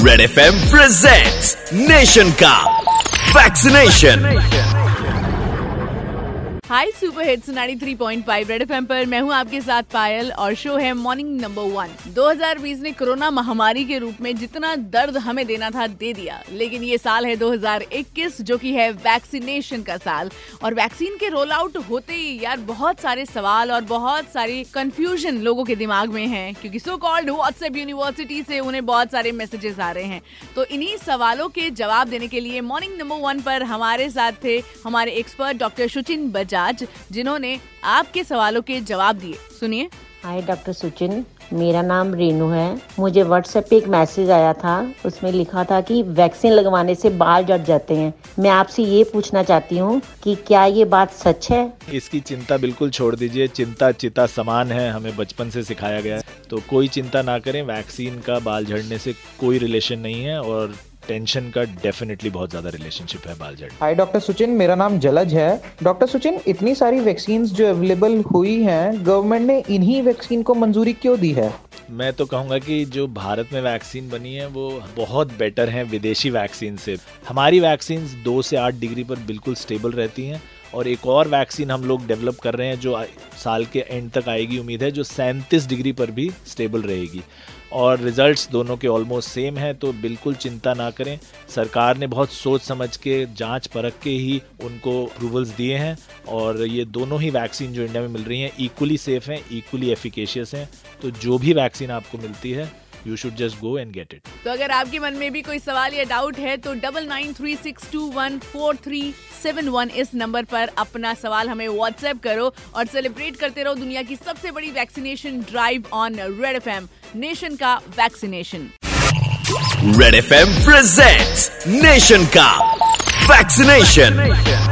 Red F M presents nation का vaccination hi super hits 93.5 Red FM पर मैं हूँ आपके साथ पायल और शो है मॉर्निंग नंबर वन 2020 ने कोरोना महामारी के रूप में जितना दर्द हमें देना था, दे दिया। लेकिन ये साल है 2021 जो कि है वैक्सीनेशन का साल। और वैक्सीन के रोल आउट होते ही यार बहुत सारे सवाल और बहुत सारी कंफ्यूजन लोगों के दिमाग में है, क्योंकि सो कॉल्ड व्हाट्सएप यूनिवर्सिटी से उन्हें बहुत सारे मैसेजेस आ रहे हैं। तो इन्हीं सवालों के जवाब देने के लिए मॉर्निंग नंबर वन पर हमारे साथ थे हमारे एक्सपर्ट डॉक्टर सुचिन बजाज जिन्होंने आपके सवालों के जवाब दिए। सुनिए। हाय डॉक्टर सुचिन मेरा नाम रेनू है। मुझे व्हाट्सएप पे एक मैसेज आया था। उसमें लिखा था कि वैक्सीन लगवाने से बाल जट जाते हैं। मैं आपसे ये पूछना चाहती हूँ कि क्या ये बात सच है? इसकी चिंता बिल्कुल छोड़ दीजिए। चिंता चिता समान है। हमें बचपन से सिखाया गया है। तो कोई चिंता ना करें। वैक्सीन का बाल झड़ने से कोई रिलेशन नहीं है और टेंशन का डेफिनेटली बहुत ज़्यादा रिलेशनशिप है बाल झड़ हाय डॉक्टर सुचिन मेरा नाम जलज है। डॉक्टर सुचिन इतनी सारी वैक्सीन जो अवेलेबल हुई हैं गवर्नमेंट ने इन्हीं वैक्सीन को मंजूरी क्यों दी है? मैं तो कहूँगा कि जो भारत में वैक्सीन बनी है वो बहुत बेटर है विदेशी वैक्सीन से। हमारी वैक्सीन दो से आठ डिग्री पर बिल्कुल स्टेबल रहती हैं। और एक और वैक्सीन हम लोग डेवलप कर रहे हैं जो साल के एंड तक आएगी, उम्मीद है, जो सैंतीस डिग्री पर भी स्टेबल रहेगी। और रिजल्ट्स दोनों के ऑलमोस्ट सेम हैं तो बिल्कुल चिंता ना करें। सरकार ने बहुत सोच समझ के, जाँच परख के ही उनको अप्रूवल्स दिए हैं और ये दोनों ही वैक्सीन जो इंडिया में मिल रही हैं इक्वली सेफ़ हैं इक्वली एफिकेशियस हैं। तो जो भी वैक्सीन आपको मिलती है you should just go and get it तो अगर आपके मन में भी कोई सवाल या डाउट है तो double nine three six two one four three seven one इस नंबर पर अपना सवाल हमें व्हाट्सएप करो और सेलिब्रेट करते रहो दुनिया की सबसे बड़ी vaccination drive on Red F nation का vaccination Red F M present nation का वैक्सीनेशन